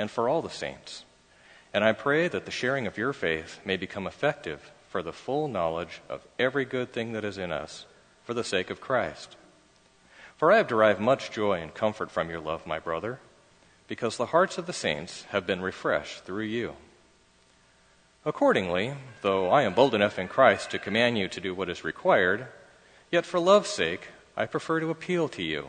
and for all the saints. And I pray that the sharing of your faith may become effective for the full knowledge of every good thing that is in us for the sake of Christ. For I have derived much joy and comfort from your love, my brother, because the hearts of the saints have been refreshed through you. Accordingly, though I am bold enough in Christ to command you to do what is required, yet for love's sake I prefer to appeal to you.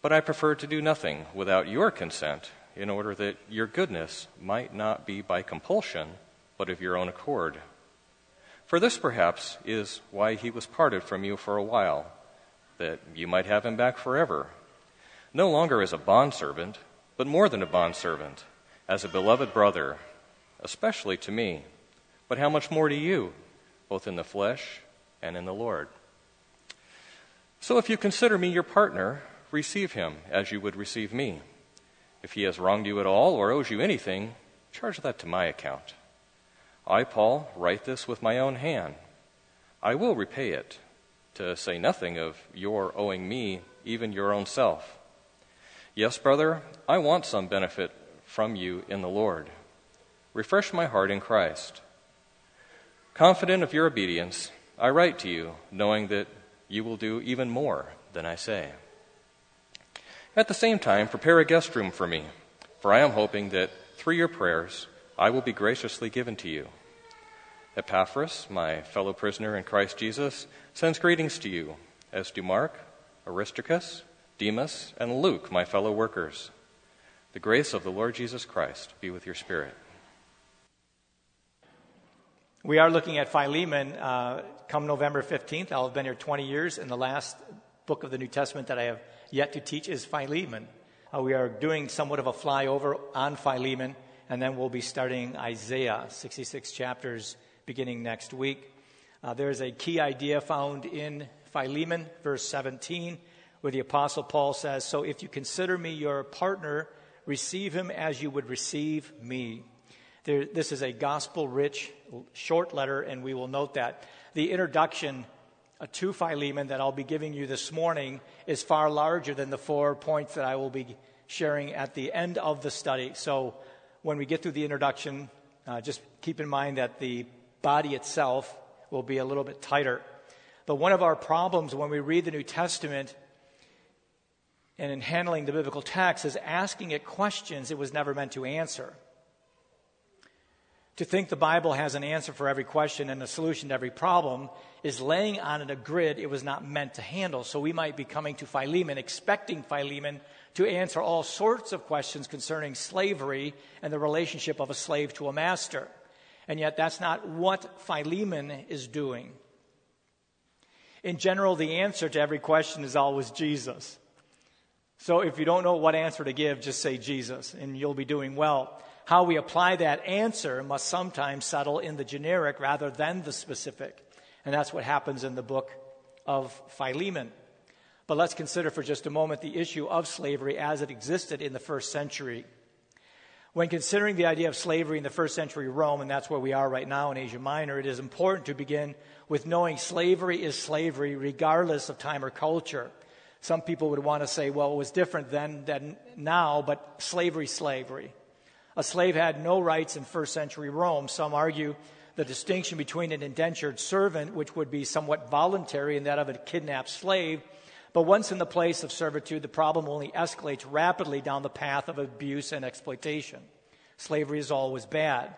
But I prefer to do nothing without your consent in order that your goodness might not be by compulsion, but of your own accord. For this, perhaps, is why he was parted from you for a while, that you might have him back forever, no longer as a bondservant, but more than a bondservant, as a beloved brother, especially to me, but how much more to you, both in the flesh and in the Lord. So if you consider me your partner, receive him as you would receive me. If he has wronged you at all or owes you anything, charge that to my account. I, Paul, write this with my own hand. I will repay it, to say nothing of your owing me even your own self. Yes, brother, I want some benefit from you in the Lord. Refresh my heart in Christ. Confident of your obedience, I write to you, knowing that you will do even more than I say. At the same time, prepare a guest room for me, for I am hoping that through your prayers I will be graciously given to you. Epaphras, my fellow prisoner in Christ Jesus, sends greetings to you, as do Mark, Aristarchus, Demas, and Luke, my fellow workers. The grace of the Lord Jesus Christ be with your spirit. We are looking at Philemon uh, come November 15th. I'll have been here 20 years, and the last book of the New Testament that I have yet to teach is Philemon. Uh, we are doing somewhat of a flyover on Philemon, and then we'll be starting Isaiah, 66 chapters, beginning next week. Uh, there's a key idea found in Philemon, verse 17, where the Apostle Paul says, So if you consider me your partner, receive him as you would receive me. There, this is a gospel rich short letter, and we will note that. The introduction to Philemon that I'll be giving you this morning is far larger than the four points that I will be sharing at the end of the study. So when we get through the introduction, uh, just keep in mind that the body itself will be a little bit tighter. But one of our problems when we read the New Testament and in handling the biblical text is asking it questions it was never meant to answer. To think the Bible has an answer for every question and a solution to every problem is laying on it a grid it was not meant to handle. So we might be coming to Philemon, expecting Philemon to answer all sorts of questions concerning slavery and the relationship of a slave to a master. And yet, that's not what Philemon is doing. In general, the answer to every question is always Jesus. So if you don't know what answer to give, just say Jesus, and you'll be doing well. How we apply that answer must sometimes settle in the generic rather than the specific. And that's what happens in the book of Philemon. But let's consider for just a moment the issue of slavery as it existed in the first century. When considering the idea of slavery in the first century Rome, and that's where we are right now in Asia Minor, it is important to begin with knowing slavery is slavery regardless of time or culture. Some people would want to say, well, it was different then than now, but slavery, slavery. A slave had no rights in first century Rome. Some argue the distinction between an indentured servant, which would be somewhat voluntary, and that of a kidnapped slave. But once in the place of servitude, the problem only escalates rapidly down the path of abuse and exploitation. Slavery is always bad.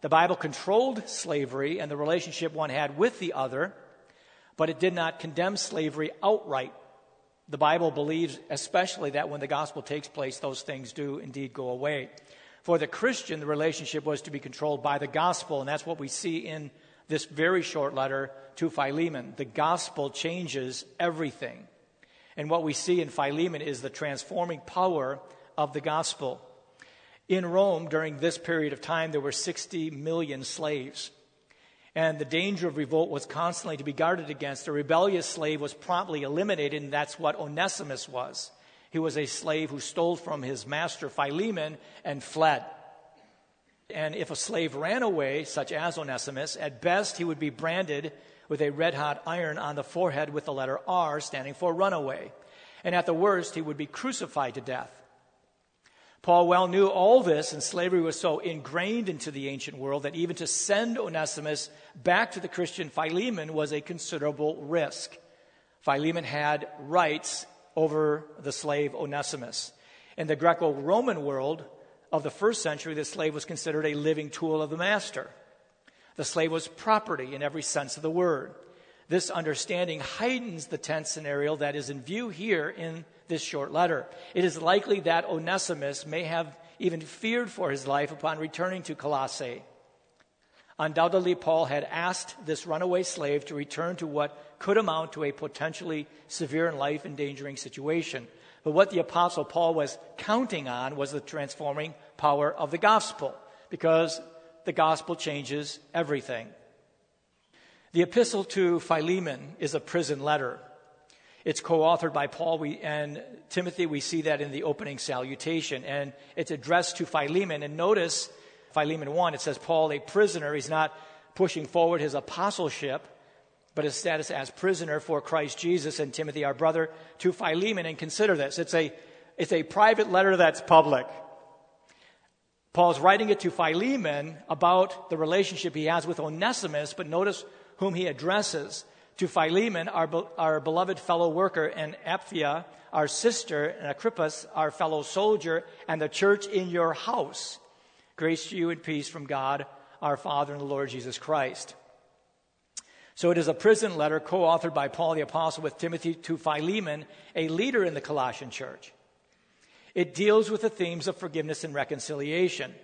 The Bible controlled slavery and the relationship one had with the other, but it did not condemn slavery outright. The Bible believes, especially, that when the gospel takes place, those things do indeed go away. For the Christian, the relationship was to be controlled by the gospel, and that's what we see in this very short letter to Philemon. The gospel changes everything. And what we see in Philemon is the transforming power of the gospel. In Rome, during this period of time, there were 60 million slaves. And the danger of revolt was constantly to be guarded against. A rebellious slave was promptly eliminated, and that's what Onesimus was. He was a slave who stole from his master Philemon and fled. And if a slave ran away, such as Onesimus, at best he would be branded with a red hot iron on the forehead with the letter R standing for runaway. And at the worst, he would be crucified to death. Paul well knew all this, and slavery was so ingrained into the ancient world that even to send Onesimus back to the Christian Philemon was a considerable risk. Philemon had rights over the slave Onesimus. In the Greco Roman world of the first century, the slave was considered a living tool of the master. The slave was property in every sense of the word. This understanding heightens the tense scenario that is in view here in this short letter. It is likely that Onesimus may have even feared for his life upon returning to Colossae. Undoubtedly, Paul had asked this runaway slave to return to what could amount to a potentially severe and life endangering situation. But what the Apostle Paul was counting on was the transforming power of the gospel, because the gospel changes everything. The epistle to Philemon is a prison letter. It's co authored by Paul and Timothy. We see that in the opening salutation. And it's addressed to Philemon. And notice Philemon 1, it says, Paul, a prisoner, he's not pushing forward his apostleship, but his status as prisoner for Christ Jesus and Timothy, our brother, to Philemon. And consider this it's a, it's a private letter that's public. Paul's writing it to Philemon about the relationship he has with Onesimus, but notice whom he addresses. To Philemon, our, our beloved fellow worker, and Apphia, our sister, and Archippus, our fellow soldier, and the church in your house. Grace to you and peace from God, our Father, and the Lord Jesus Christ. So it is a prison letter co authored by Paul the Apostle with Timothy to Philemon, a leader in the Colossian church. It deals with the themes of forgiveness and reconciliation.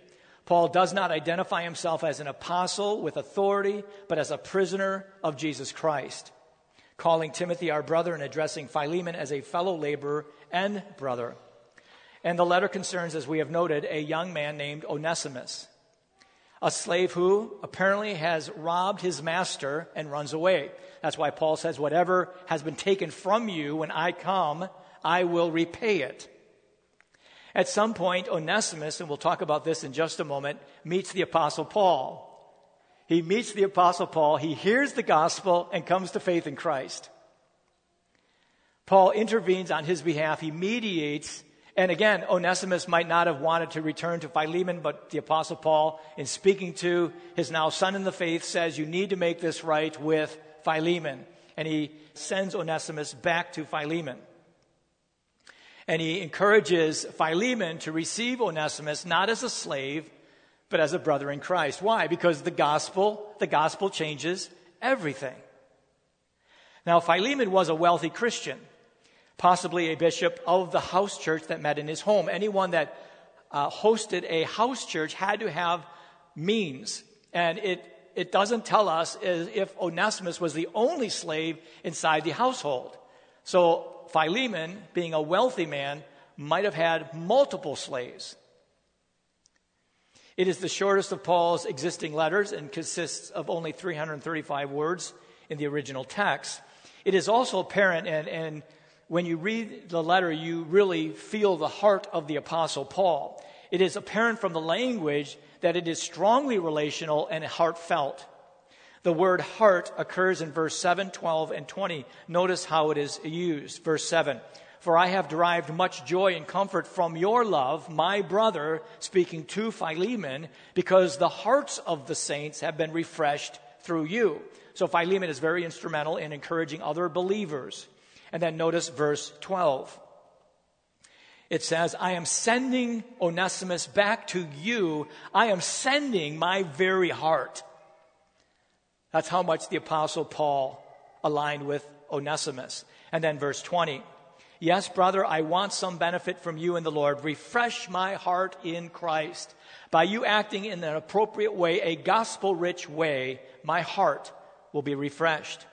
Paul does not identify himself as an apostle with authority, but as a prisoner of Jesus Christ, calling Timothy our brother and addressing Philemon as a fellow laborer and brother. And the letter concerns, as we have noted, a young man named Onesimus, a slave who apparently has robbed his master and runs away. That's why Paul says, Whatever has been taken from you when I come, I will repay it. At some point, Onesimus, and we'll talk about this in just a moment, meets the Apostle Paul. He meets the Apostle Paul, he hears the gospel, and comes to faith in Christ. Paul intervenes on his behalf, he mediates and again, Onesimus might not have wanted to return to Philemon, but the Apostle Paul, in speaking to his now son in the faith, says, You need to make this right with Philemon. And he sends Onesimus back to Philemon. And he encourages Philemon to receive Onesimus not as a slave, but as a brother in Christ. Why? Because the gospel, the gospel changes everything. Now, Philemon was a wealthy Christian possibly a bishop of the house church that met in his home. Anyone that uh, hosted a house church had to have means. And it, it doesn't tell us if Onesimus was the only slave inside the household. So Philemon, being a wealthy man, might have had multiple slaves. It is the shortest of Paul's existing letters and consists of only 335 words in the original text. It is also apparent, and, and when you read the letter, you really feel the heart of the Apostle Paul. it is apparent from the language that it is strongly relational and heartfelt. The word heart occurs in verse 7, 12, and 20. Notice how it is used. Verse 7 For I have derived much joy and comfort from your love, my brother, speaking to Philemon, because the hearts of the saints have been refreshed through you. So Philemon is very instrumental in encouraging other believers. And then notice verse 12 it says, I am sending Onesimus back to you. I am sending my very heart. That's how much the Apostle Paul aligned with Onesimus. And then verse 20. Yes, brother, I want some benefit from you in the Lord. Refresh my heart in Christ. By you acting in an appropriate way, a gospel rich way, my heart will be refreshed.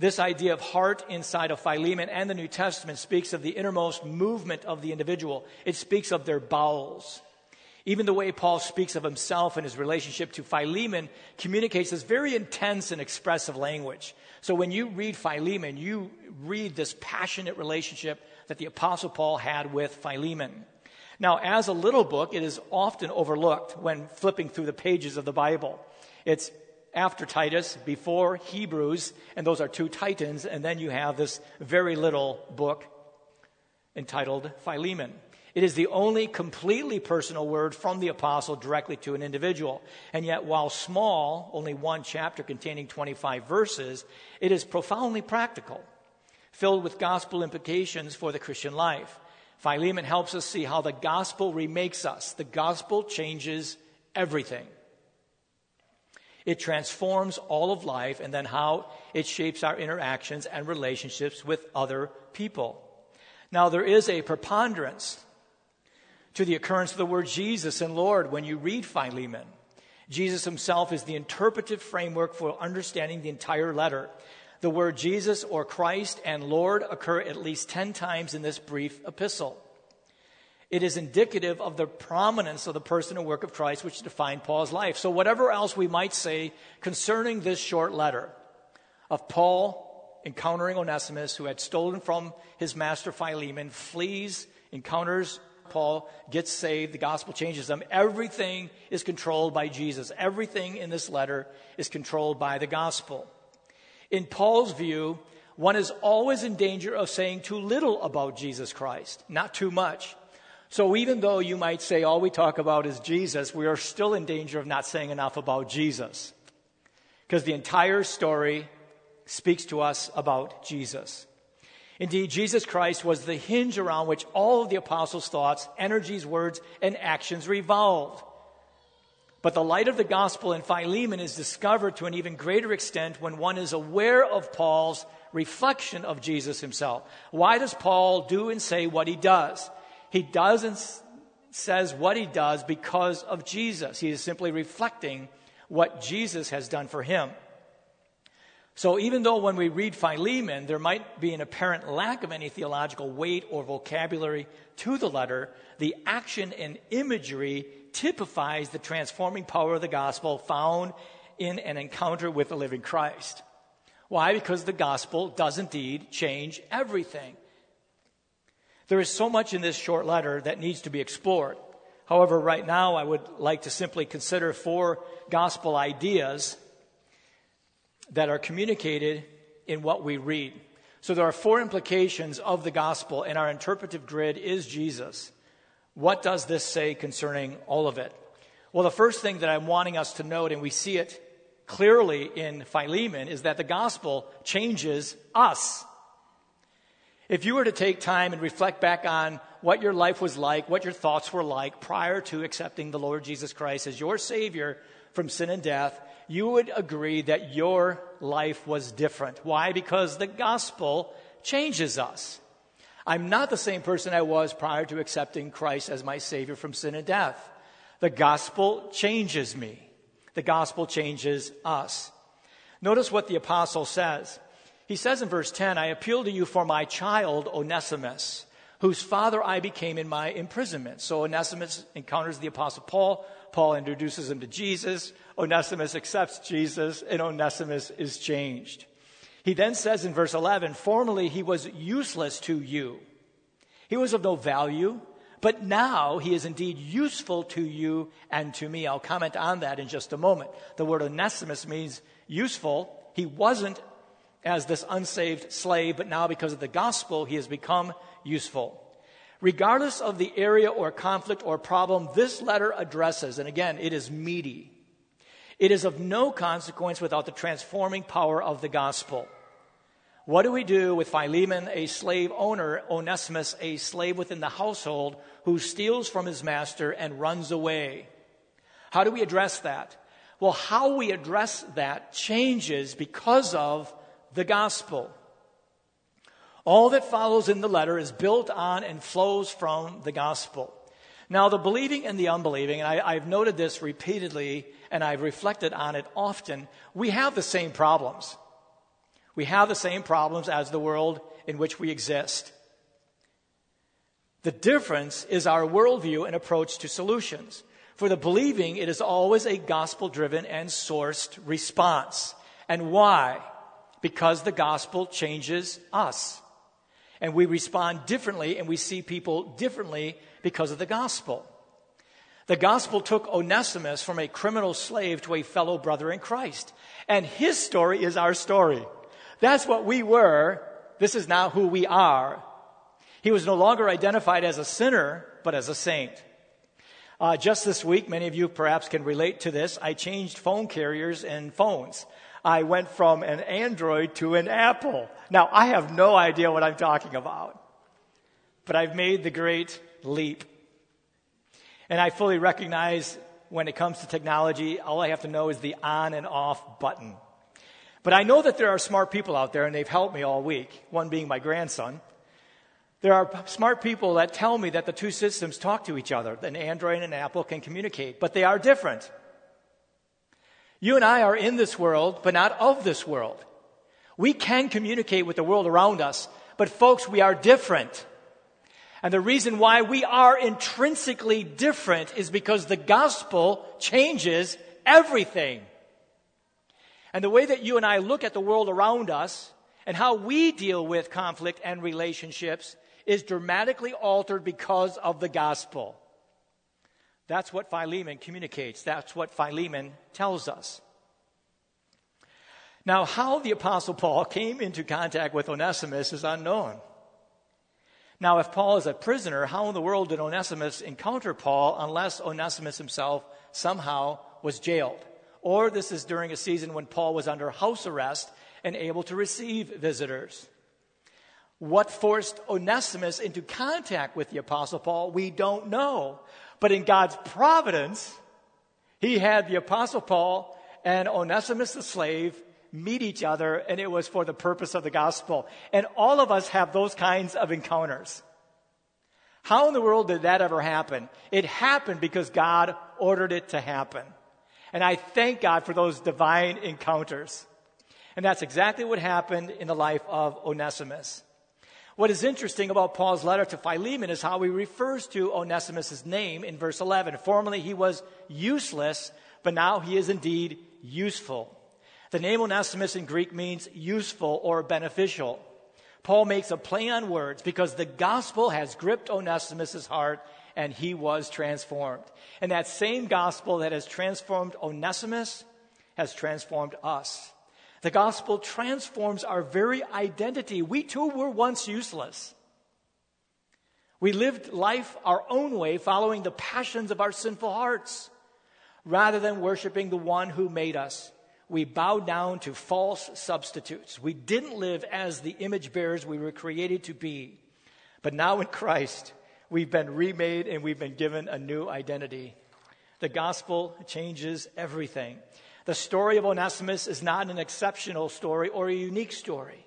This idea of heart inside of Philemon and the New Testament speaks of the innermost movement of the individual. It speaks of their bowels. Even the way Paul speaks of himself and his relationship to Philemon communicates this very intense and expressive language. So when you read Philemon, you read this passionate relationship that the Apostle Paul had with Philemon. Now, as a little book, it is often overlooked when flipping through the pages of the Bible. It's after Titus, before Hebrews, and those are two titans, and then you have this very little book entitled Philemon. It is the only completely personal word from the apostle directly to an individual. And yet, while small, only one chapter containing 25 verses, it is profoundly practical, filled with gospel implications for the Christian life. Philemon helps us see how the gospel remakes us. The gospel changes everything. It transforms all of life and then how it shapes our interactions and relationships with other people. Now, there is a preponderance to the occurrence of the word Jesus and Lord when you read Philemon. Jesus himself is the interpretive framework for understanding the entire letter. The word Jesus or Christ and Lord occur at least 10 times in this brief epistle. It is indicative of the prominence of the person and work of Christ, which defined Paul's life. So, whatever else we might say concerning this short letter of Paul encountering Onesimus, who had stolen from his master Philemon, flees, encounters Paul, gets saved, the gospel changes them. Everything is controlled by Jesus. Everything in this letter is controlled by the gospel. In Paul's view, one is always in danger of saying too little about Jesus Christ, not too much. So even though you might say all we talk about is Jesus, we are still in danger of not saying enough about Jesus. Because the entire story speaks to us about Jesus. Indeed, Jesus Christ was the hinge around which all of the apostles' thoughts, energies, words, and actions revolved. But the light of the gospel in Philemon is discovered to an even greater extent when one is aware of Paul's reflection of Jesus himself. Why does Paul do and say what he does? He does and says what he does because of Jesus. He is simply reflecting what Jesus has done for him. So even though when we read Philemon, there might be an apparent lack of any theological weight or vocabulary to the letter, the action and imagery typifies the transforming power of the gospel found in an encounter with the living Christ. Why? Because the gospel does indeed change everything. There is so much in this short letter that needs to be explored. However, right now I would like to simply consider four gospel ideas that are communicated in what we read. So there are four implications of the gospel, and our interpretive grid is Jesus. What does this say concerning all of it? Well, the first thing that I'm wanting us to note, and we see it clearly in Philemon, is that the gospel changes us. If you were to take time and reflect back on what your life was like, what your thoughts were like prior to accepting the Lord Jesus Christ as your Savior from sin and death, you would agree that your life was different. Why? Because the gospel changes us. I'm not the same person I was prior to accepting Christ as my Savior from sin and death. The gospel changes me. The gospel changes us. Notice what the apostle says. He says in verse 10, I appeal to you for my child, Onesimus, whose father I became in my imprisonment. So Onesimus encounters the Apostle Paul. Paul introduces him to Jesus. Onesimus accepts Jesus, and Onesimus is changed. He then says in verse 11, Formerly he was useless to you. He was of no value, but now he is indeed useful to you and to me. I'll comment on that in just a moment. The word Onesimus means useful. He wasn't as this unsaved slave, but now because of the gospel, he has become useful. Regardless of the area or conflict or problem this letter addresses, and again, it is meaty, it is of no consequence without the transforming power of the gospel. What do we do with Philemon, a slave owner, Onesimus, a slave within the household, who steals from his master and runs away? How do we address that? Well, how we address that changes because of the gospel. All that follows in the letter is built on and flows from the gospel. Now, the believing and the unbelieving, and I, have noted this repeatedly and I've reflected on it often, we have the same problems. We have the same problems as the world in which we exist. The difference is our worldview and approach to solutions. For the believing, it is always a gospel driven and sourced response. And why? Because the gospel changes us. And we respond differently and we see people differently because of the gospel. The gospel took Onesimus from a criminal slave to a fellow brother in Christ. And his story is our story. That's what we were. This is now who we are. He was no longer identified as a sinner, but as a saint. Uh, just this week, many of you perhaps can relate to this. I changed phone carriers and phones. I went from an Android to an Apple. Now, I have no idea what I'm talking about, but I've made the great leap. And I fully recognize when it comes to technology, all I have to know is the on and off button. But I know that there are smart people out there, and they've helped me all week, one being my grandson. There are smart people that tell me that the two systems talk to each other. An Android and an Apple can communicate, but they are different. You and I are in this world, but not of this world. We can communicate with the world around us, but folks, we are different. And the reason why we are intrinsically different is because the gospel changes everything. And the way that you and I look at the world around us and how we deal with conflict and relationships is dramatically altered because of the gospel. That's what Philemon communicates. That's what Philemon tells us. Now, how the Apostle Paul came into contact with Onesimus is unknown. Now, if Paul is a prisoner, how in the world did Onesimus encounter Paul unless Onesimus himself somehow was jailed? Or this is during a season when Paul was under house arrest and able to receive visitors. What forced Onesimus into contact with the Apostle Paul, we don't know. But in God's providence, he had the Apostle Paul and Onesimus the slave meet each other, and it was for the purpose of the gospel. And all of us have those kinds of encounters. How in the world did that ever happen? It happened because God ordered it to happen. And I thank God for those divine encounters. And that's exactly what happened in the life of Onesimus. What is interesting about Paul's letter to Philemon is how he refers to Onesimus' name in verse 11. Formerly he was useless, but now he is indeed useful. The name Onesimus in Greek means useful or beneficial. Paul makes a play on words because the gospel has gripped Onesimus' heart and he was transformed. And that same gospel that has transformed Onesimus has transformed us. The gospel transforms our very identity. We too were once useless. We lived life our own way, following the passions of our sinful hearts, rather than worshiping the one who made us. We bowed down to false substitutes. We didn't live as the image bearers we were created to be. But now in Christ, we've been remade and we've been given a new identity. The gospel changes everything. The story of Onesimus is not an exceptional story or a unique story.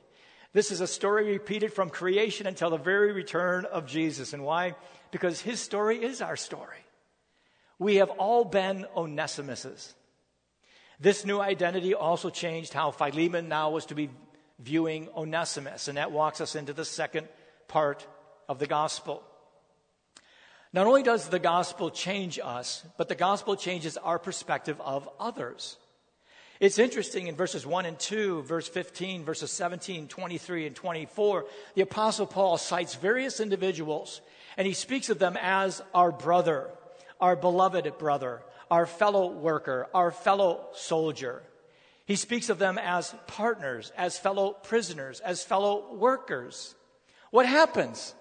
This is a story repeated from creation until the very return of Jesus. And why? Because his story is our story. We have all been Onesimuses. This new identity also changed how Philemon now was to be viewing Onesimus, and that walks us into the second part of the gospel. Not only does the gospel change us, but the gospel changes our perspective of others. It's interesting in verses 1 and 2, verse 15, verses 17, 23, and 24, the Apostle Paul cites various individuals and he speaks of them as our brother, our beloved brother, our fellow worker, our fellow soldier. He speaks of them as partners, as fellow prisoners, as fellow workers. What happens?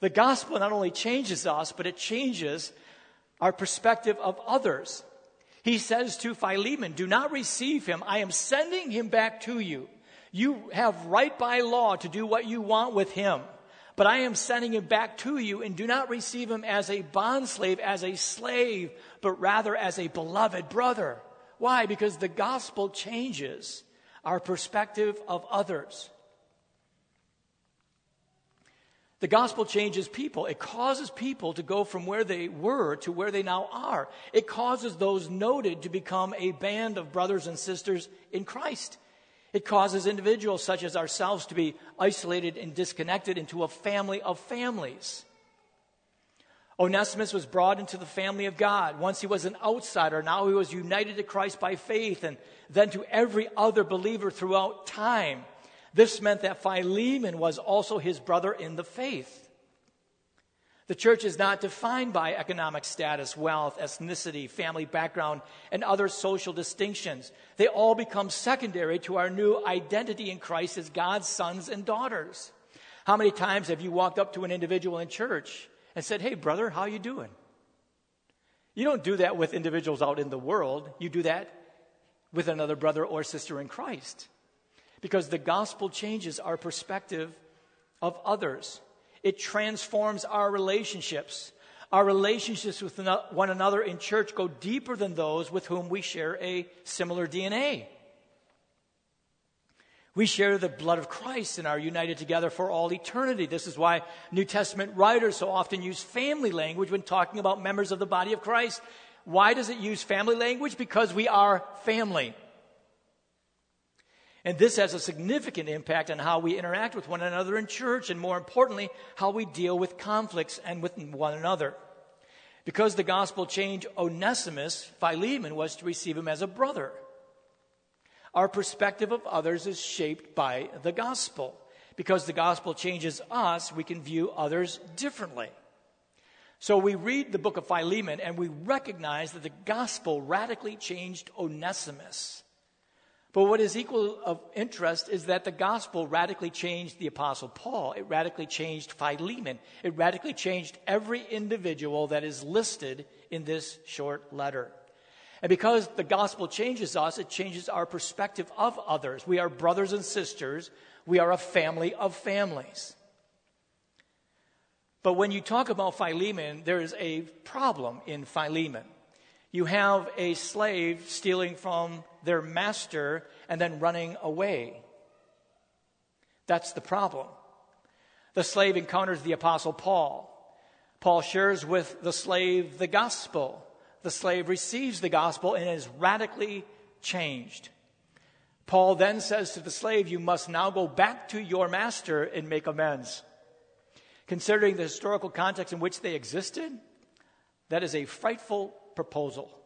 The gospel not only changes us, but it changes our perspective of others. He says to Philemon, Do not receive him. I am sending him back to you. You have right by law to do what you want with him. But I am sending him back to you, and do not receive him as a bondslave, as a slave, but rather as a beloved brother. Why? Because the gospel changes our perspective of others. The gospel changes people. It causes people to go from where they were to where they now are. It causes those noted to become a band of brothers and sisters in Christ. It causes individuals such as ourselves to be isolated and disconnected into a family of families. Onesimus was brought into the family of God. Once he was an outsider, now he was united to Christ by faith and then to every other believer throughout time. This meant that Philemon was also his brother in the faith. The church is not defined by economic status, wealth, ethnicity, family background, and other social distinctions. They all become secondary to our new identity in Christ as God's sons and daughters. How many times have you walked up to an individual in church and said, "Hey brother, how you doing?" You don't do that with individuals out in the world. You do that with another brother or sister in Christ. Because the gospel changes our perspective of others. It transforms our relationships. Our relationships with one another in church go deeper than those with whom we share a similar DNA. We share the blood of Christ and are united together for all eternity. This is why New Testament writers so often use family language when talking about members of the body of Christ. Why does it use family language? Because we are family. And this has a significant impact on how we interact with one another in church, and more importantly, how we deal with conflicts and with one another. Because the gospel changed Onesimus, Philemon was to receive him as a brother. Our perspective of others is shaped by the gospel. Because the gospel changes us, we can view others differently. So we read the book of Philemon and we recognize that the gospel radically changed Onesimus. But what is equal of interest is that the gospel radically changed the apostle Paul. It radically changed Philemon. It radically changed every individual that is listed in this short letter. And because the gospel changes us, it changes our perspective of others. We are brothers and sisters. We are a family of families. But when you talk about Philemon, there is a problem in Philemon. You have a slave stealing from their master and then running away. That's the problem. The slave encounters the Apostle Paul. Paul shares with the slave the gospel. The slave receives the gospel and is radically changed. Paul then says to the slave, You must now go back to your master and make amends. Considering the historical context in which they existed, that is a frightful proposal.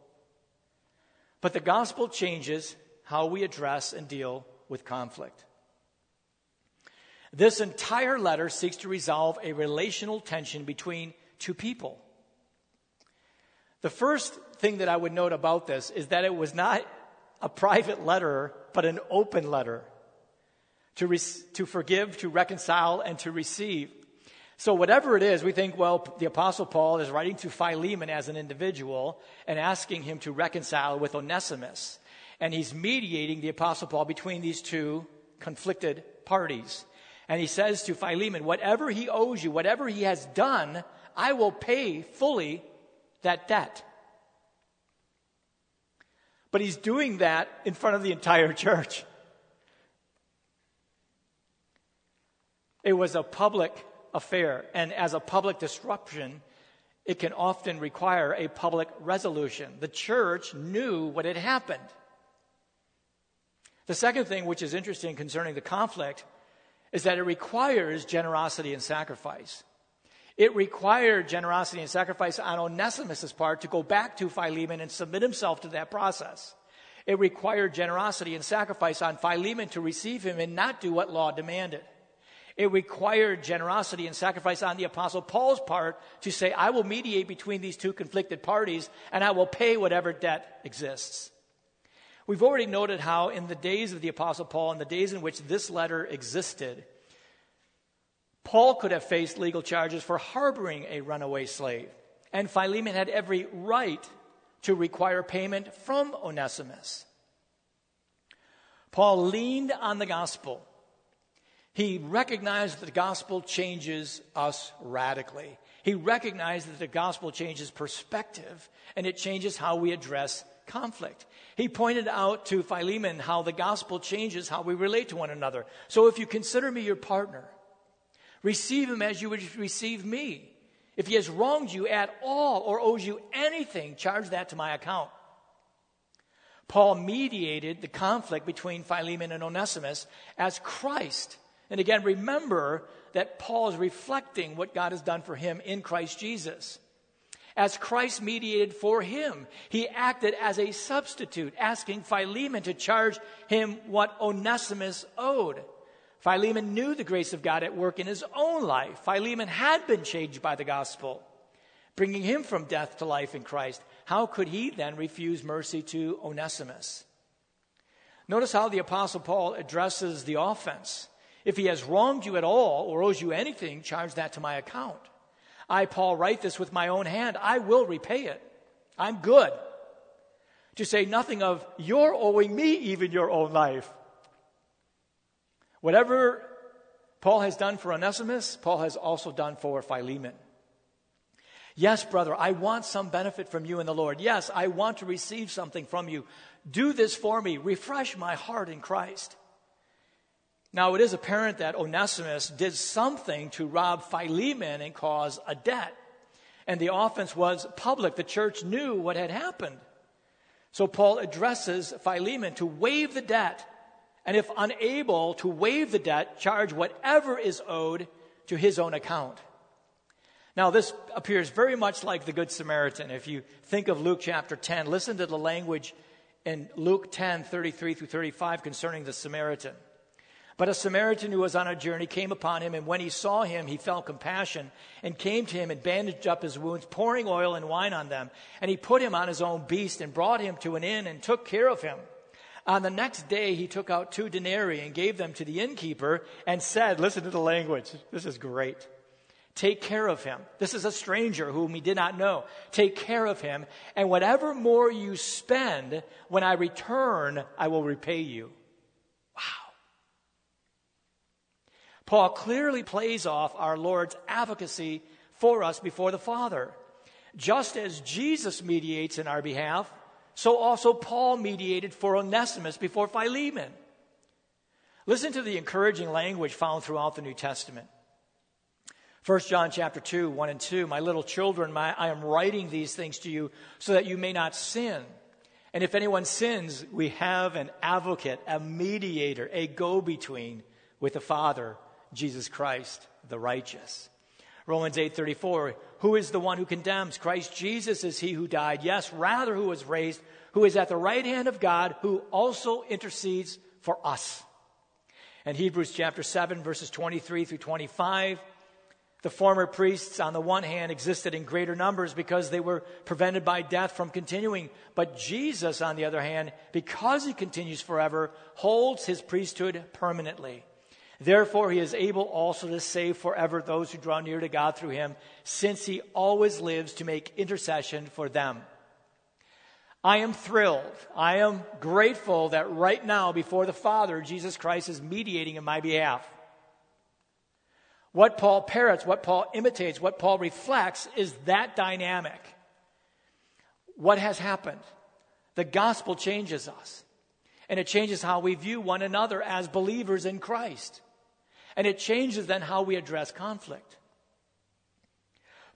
But the gospel changes how we address and deal with conflict. This entire letter seeks to resolve a relational tension between two people. The first thing that I would note about this is that it was not a private letter, but an open letter to, re- to forgive, to reconcile, and to receive. So, whatever it is, we think, well, the Apostle Paul is writing to Philemon as an individual and asking him to reconcile with Onesimus. And he's mediating the Apostle Paul between these two conflicted parties. And he says to Philemon, whatever he owes you, whatever he has done, I will pay fully that debt. But he's doing that in front of the entire church. It was a public affair. And as a public disruption, it can often require a public resolution. The church knew what had happened. The second thing, which is interesting concerning the conflict, is that it requires generosity and sacrifice. It required generosity and sacrifice on Onesimus' part to go back to Philemon and submit himself to that process. It required generosity and sacrifice on Philemon to receive him and not do what law demanded. It required generosity and sacrifice on the Apostle Paul's part to say, I will mediate between these two conflicted parties and I will pay whatever debt exists. We've already noted how, in the days of the Apostle Paul, in the days in which this letter existed, Paul could have faced legal charges for harboring a runaway slave, and Philemon had every right to require payment from Onesimus. Paul leaned on the gospel he recognized that the gospel changes us radically. He recognized that the gospel changes perspective and it changes how we address conflict. He pointed out to Philemon how the gospel changes how we relate to one another. So if you consider me your partner, receive him as you would receive me. If he has wronged you at all or owes you anything, charge that to my account. Paul mediated the conflict between Philemon and Onesimus as Christ and again, remember that Paul is reflecting what God has done for him in Christ Jesus. As Christ mediated for him, he acted as a substitute, asking Philemon to charge him what Onesimus owed. Philemon knew the grace of God at work in his own life. Philemon had been changed by the gospel, bringing him from death to life in Christ. How could he then refuse mercy to Onesimus? Notice how the Apostle Paul addresses the offense. If he has wronged you at all or owes you anything, charge that to my account. I, Paul, write this with my own hand. I will repay it. I'm good. To say nothing of your owing me even your own life. Whatever Paul has done for Onesimus, Paul has also done for Philemon. Yes, brother, I want some benefit from you in the Lord. Yes, I want to receive something from you. Do this for me. Refresh my heart in Christ. Now, it is apparent that Onesimus did something to rob Philemon and cause a debt. And the offense was public. The church knew what had happened. So Paul addresses Philemon to waive the debt. And if unable to waive the debt, charge whatever is owed to his own account. Now, this appears very much like the Good Samaritan. If you think of Luke chapter 10, listen to the language in Luke 10, 33 through 35 concerning the Samaritan. But a Samaritan who was on a journey came upon him, and when he saw him, he felt compassion and came to him and bandaged up his wounds, pouring oil and wine on them. And he put him on his own beast and brought him to an inn and took care of him. On the next day, he took out two denarii and gave them to the innkeeper and said, Listen to the language. This is great. Take care of him. This is a stranger whom he did not know. Take care of him, and whatever more you spend, when I return, I will repay you. Paul clearly plays off our Lord's advocacy for us before the Father. Just as Jesus mediates in our behalf, so also Paul mediated for Onesimus before Philemon. Listen to the encouraging language found throughout the New Testament. 1 John chapter 2, 1 and 2, My little children, my, I am writing these things to you so that you may not sin. And if anyone sins, we have an advocate, a mediator, a go between with the Father, Jesus Christ, the righteous. Romans 8:34 Who is the one who condemns? Christ Jesus is he who died, yes, rather who was raised, who is at the right hand of God, who also intercedes for us. And Hebrews chapter 7 verses 23 through 25 the former priests, on the one hand, existed in greater numbers because they were prevented by death from continuing. But Jesus, on the other hand, because he continues forever, holds his priesthood permanently. Therefore, he is able also to save forever those who draw near to God through him, since he always lives to make intercession for them. I am thrilled. I am grateful that right now, before the Father, Jesus Christ is mediating in my behalf. What Paul parrots, what Paul imitates, what Paul reflects is that dynamic. What has happened? The gospel changes us, and it changes how we view one another as believers in Christ. And it changes then how we address conflict.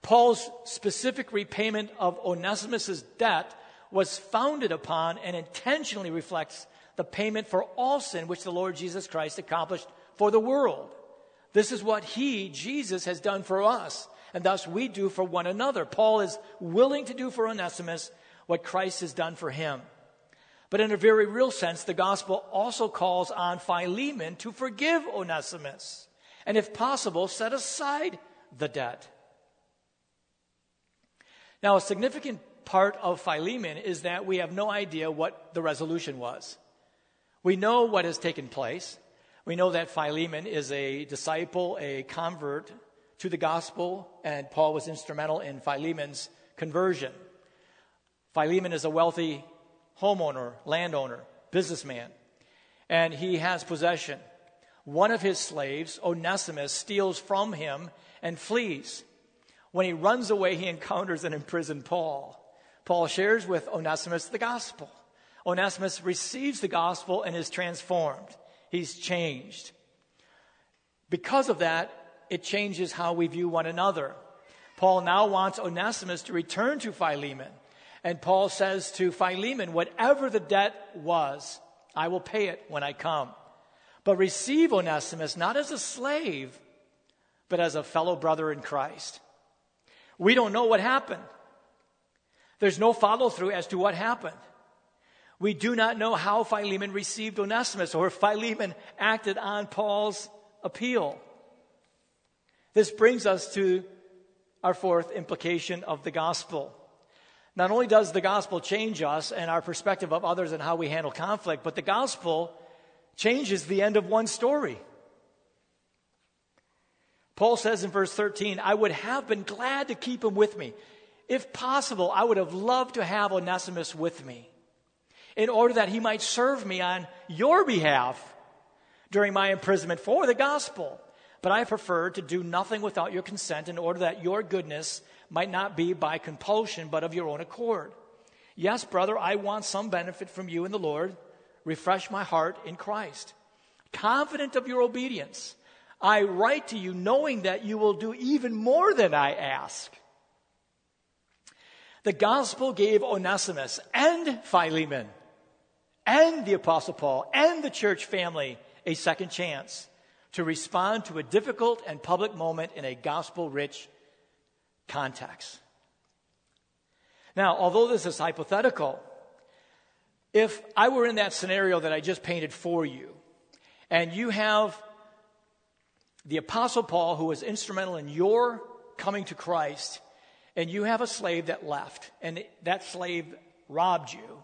Paul's specific repayment of Onesimus' debt was founded upon and intentionally reflects the payment for all sin which the Lord Jesus Christ accomplished for the world. This is what he, Jesus, has done for us, and thus we do for one another. Paul is willing to do for Onesimus what Christ has done for him. But in a very real sense, the gospel also calls on Philemon to forgive Onesimus and, if possible, set aside the debt. Now, a significant part of Philemon is that we have no idea what the resolution was. We know what has taken place. We know that Philemon is a disciple, a convert to the gospel, and Paul was instrumental in Philemon's conversion. Philemon is a wealthy homeowner, landowner, businessman, and he has possession. One of his slaves, Onesimus, steals from him and flees. When he runs away, he encounters and imprisoned Paul. Paul shares with Onesimus the gospel. Onesimus receives the gospel and is transformed. He's changed. Because of that, it changes how we view one another. Paul now wants Onesimus to return to Philemon. And Paul says to Philemon, Whatever the debt was, I will pay it when I come. But receive Onesimus not as a slave, but as a fellow brother in Christ. We don't know what happened. There's no follow through as to what happened. We do not know how Philemon received Onesimus or if Philemon acted on Paul's appeal. This brings us to our fourth implication of the gospel. Not only does the gospel change us and our perspective of others and how we handle conflict, but the gospel changes the end of one story. Paul says in verse 13, I would have been glad to keep him with me. If possible, I would have loved to have Onesimus with me in order that he might serve me on your behalf during my imprisonment for the gospel. But I prefer to do nothing without your consent in order that your goodness might not be by compulsion, but of your own accord. Yes, brother, I want some benefit from you in the Lord. Refresh my heart in Christ. Confident of your obedience, I write to you knowing that you will do even more than I ask. The gospel gave Onesimus and Philemon and the Apostle Paul and the church family a second chance to respond to a difficult and public moment in a gospel rich context. Now, although this is hypothetical, if I were in that scenario that I just painted for you, and you have the Apostle Paul, who was instrumental in your coming to Christ, and you have a slave that left, and that slave robbed you,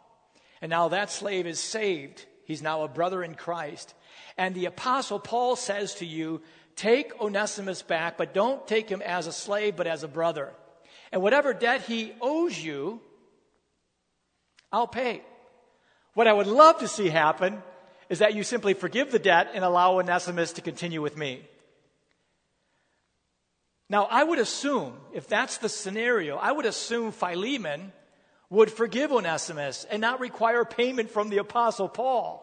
and now that slave is saved. He's now a brother in Christ. And the Apostle Paul says to you, Take Onesimus back, but don't take him as a slave, but as a brother. And whatever debt he owes you, I'll pay. What I would love to see happen is that you simply forgive the debt and allow Onesimus to continue with me. Now, I would assume, if that's the scenario, I would assume Philemon would forgive Onesimus and not require payment from the Apostle Paul.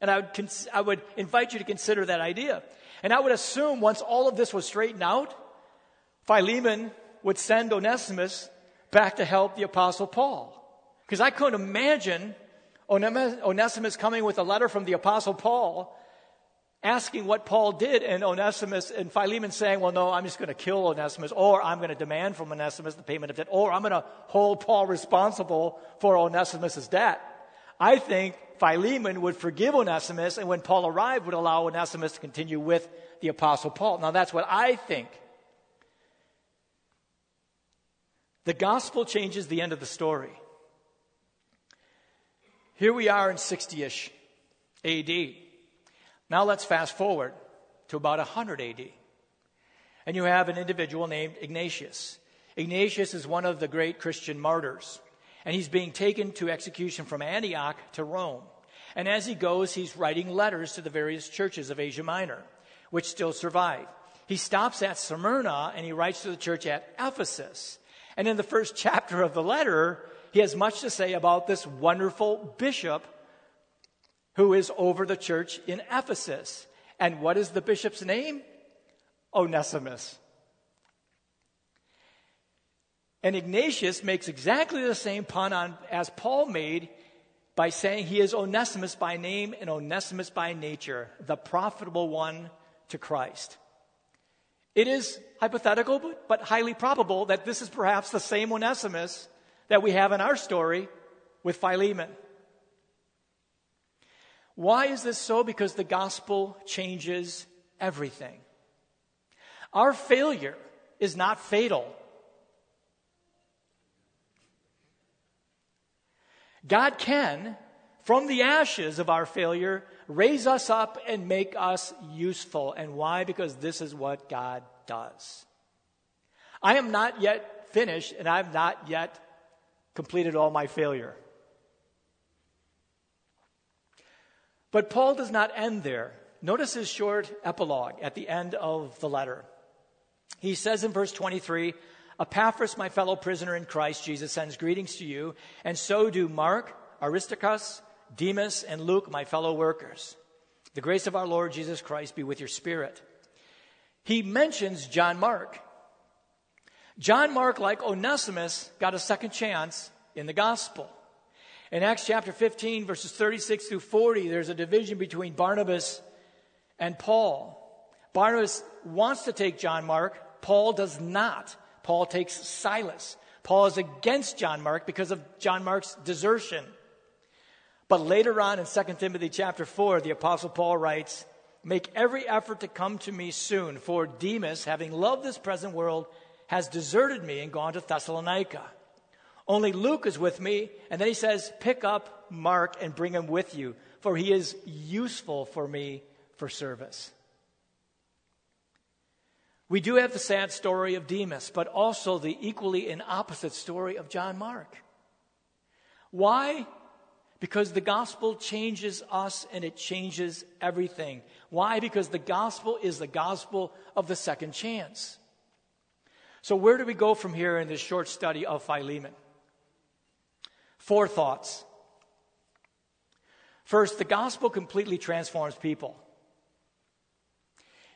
And I would, cons- I would invite you to consider that idea. And I would assume once all of this was straightened out, Philemon would send Onesimus back to help the Apostle Paul. Because I couldn't imagine Onesimus coming with a letter from the Apostle Paul asking what Paul did, and Onesimus and Philemon saying, Well, no, I'm just going to kill Onesimus, or I'm going to demand from Onesimus the payment of debt, or I'm going to hold Paul responsible for Onesimus' debt. I think Philemon would forgive Onesimus, and when Paul arrived, would allow Onesimus to continue with the Apostle Paul. Now, that's what I think. The gospel changes the end of the story. Here we are in 60 ish AD. Now let's fast forward to about 100 AD. And you have an individual named Ignatius. Ignatius is one of the great Christian martyrs and he's being taken to execution from Antioch to Rome. And as he goes, he's writing letters to the various churches of Asia Minor, which still survive. He stops at Smyrna and he writes to the church at Ephesus. And in the first chapter of the letter, he has much to say about this wonderful bishop who is over the church in Ephesus. And what is the bishop's name? Onesimus. And Ignatius makes exactly the same pun on, as Paul made by saying he is Onesimus by name and Onesimus by nature, the profitable one to Christ. It is hypothetical, but, but highly probable that this is perhaps the same Onesimus that we have in our story with Philemon. Why is this so? Because the gospel changes everything. Our failure is not fatal. God can, from the ashes of our failure, raise us up and make us useful. And why? Because this is what God does. I am not yet finished, and I've not yet completed all my failure. But Paul does not end there. Notice his short epilogue at the end of the letter. He says in verse 23 Epaphras, my fellow prisoner in Christ Jesus, sends greetings to you, and so do Mark, Aristarchus, Demas, and Luke, my fellow workers. The grace of our Lord Jesus Christ be with your spirit. He mentions John Mark. John Mark, like Onesimus, got a second chance in the gospel. In Acts chapter 15, verses 36 through 40, there's a division between Barnabas and Paul. Barnabas wants to take John Mark, Paul does not. Paul takes Silas. Paul is against John Mark because of John Mark's desertion. But later on in 2 Timothy chapter 4, the apostle Paul writes, Make every effort to come to me soon, for Demas, having loved this present world, has deserted me and gone to Thessalonica. Only Luke is with me. And then he says, Pick up Mark and bring him with you, for he is useful for me for service. We do have the sad story of Demas, but also the equally and opposite story of John Mark. Why? Because the gospel changes us and it changes everything. Why? Because the gospel is the gospel of the second chance. So, where do we go from here in this short study of Philemon? Four thoughts. First, the gospel completely transforms people.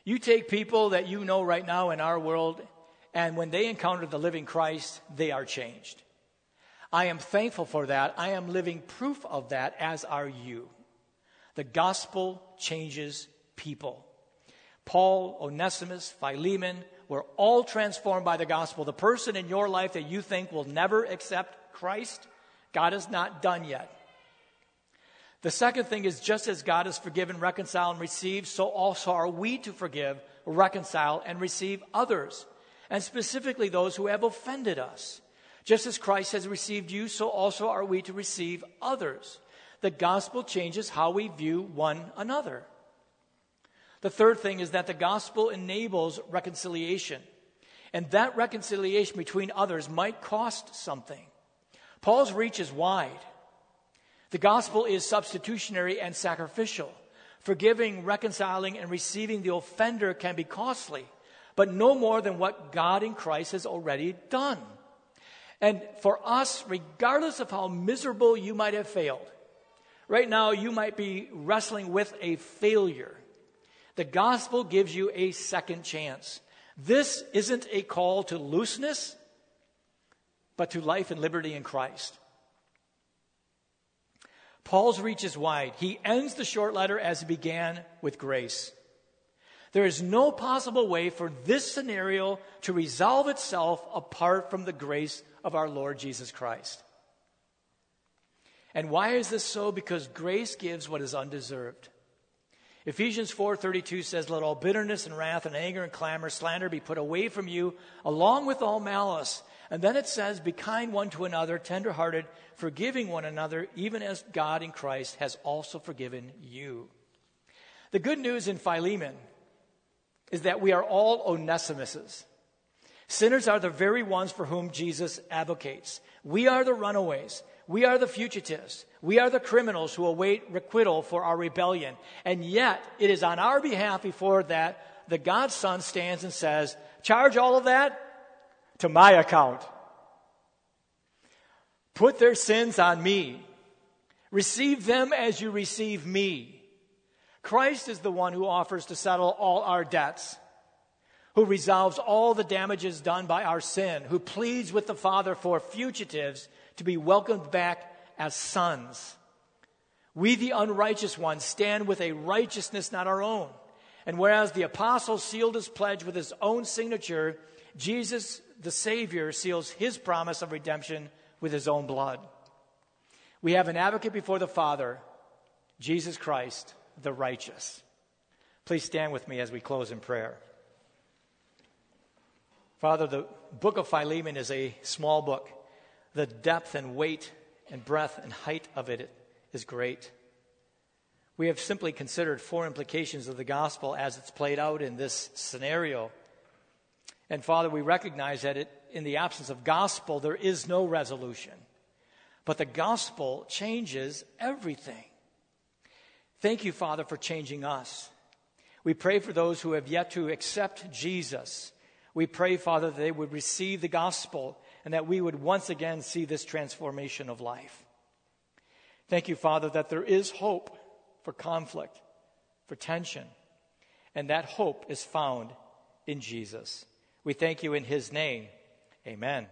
You take people that you know right now in our world, and when they encounter the living Christ, they are changed. I am thankful for that. I am living proof of that, as are you. The gospel changes people. Paul, Onesimus, Philemon were all transformed by the gospel. The person in your life that you think will never accept Christ, God is not done yet. The second thing is just as God has forgiven, reconciled, and received, so also are we to forgive, reconcile, and receive others, and specifically those who have offended us. Just as Christ has received you, so also are we to receive others. The gospel changes how we view one another. The third thing is that the gospel enables reconciliation, and that reconciliation between others might cost something. Paul's reach is wide. The gospel is substitutionary and sacrificial. Forgiving, reconciling, and receiving the offender can be costly, but no more than what God in Christ has already done. And for us, regardless of how miserable you might have failed, right now you might be wrestling with a failure. The gospel gives you a second chance. This isn't a call to looseness, but to life and liberty in Christ. Paul's reach is wide. He ends the short letter as he began with grace. There is no possible way for this scenario to resolve itself apart from the grace of our Lord Jesus Christ. And why is this so? Because grace gives what is undeserved. Ephesians 4:32 says let all bitterness and wrath and anger and clamor slander be put away from you along with all malice and then it says, Be kind one to another, tenderhearted, forgiving one another, even as God in Christ has also forgiven you. The good news in Philemon is that we are all Onesimuses. Sinners are the very ones for whom Jesus advocates. We are the runaways. We are the fugitives. We are the criminals who await requital for our rebellion. And yet, it is on our behalf before that the God's Son stands and says, Charge all of that to my account. Put their sins on me. Receive them as you receive me. Christ is the one who offers to settle all our debts, who resolves all the damages done by our sin, who pleads with the Father for fugitives to be welcomed back as sons. We, the unrighteous ones, stand with a righteousness not our own. And whereas the apostle sealed his pledge with his own signature, Jesus the Savior seals his promise of redemption with his own blood. We have an advocate before the Father, Jesus Christ, the righteous. Please stand with me as we close in prayer. Father, the book of Philemon is a small book. The depth and weight and breadth and height of it is great. We have simply considered four implications of the gospel as it's played out in this scenario. And Father, we recognize that it, in the absence of gospel, there is no resolution. But the gospel changes everything. Thank you, Father, for changing us. We pray for those who have yet to accept Jesus. We pray, Father, that they would receive the gospel and that we would once again see this transformation of life. Thank you, Father, that there is hope for conflict, for tension, and that hope is found in Jesus. We thank you in his name. Amen.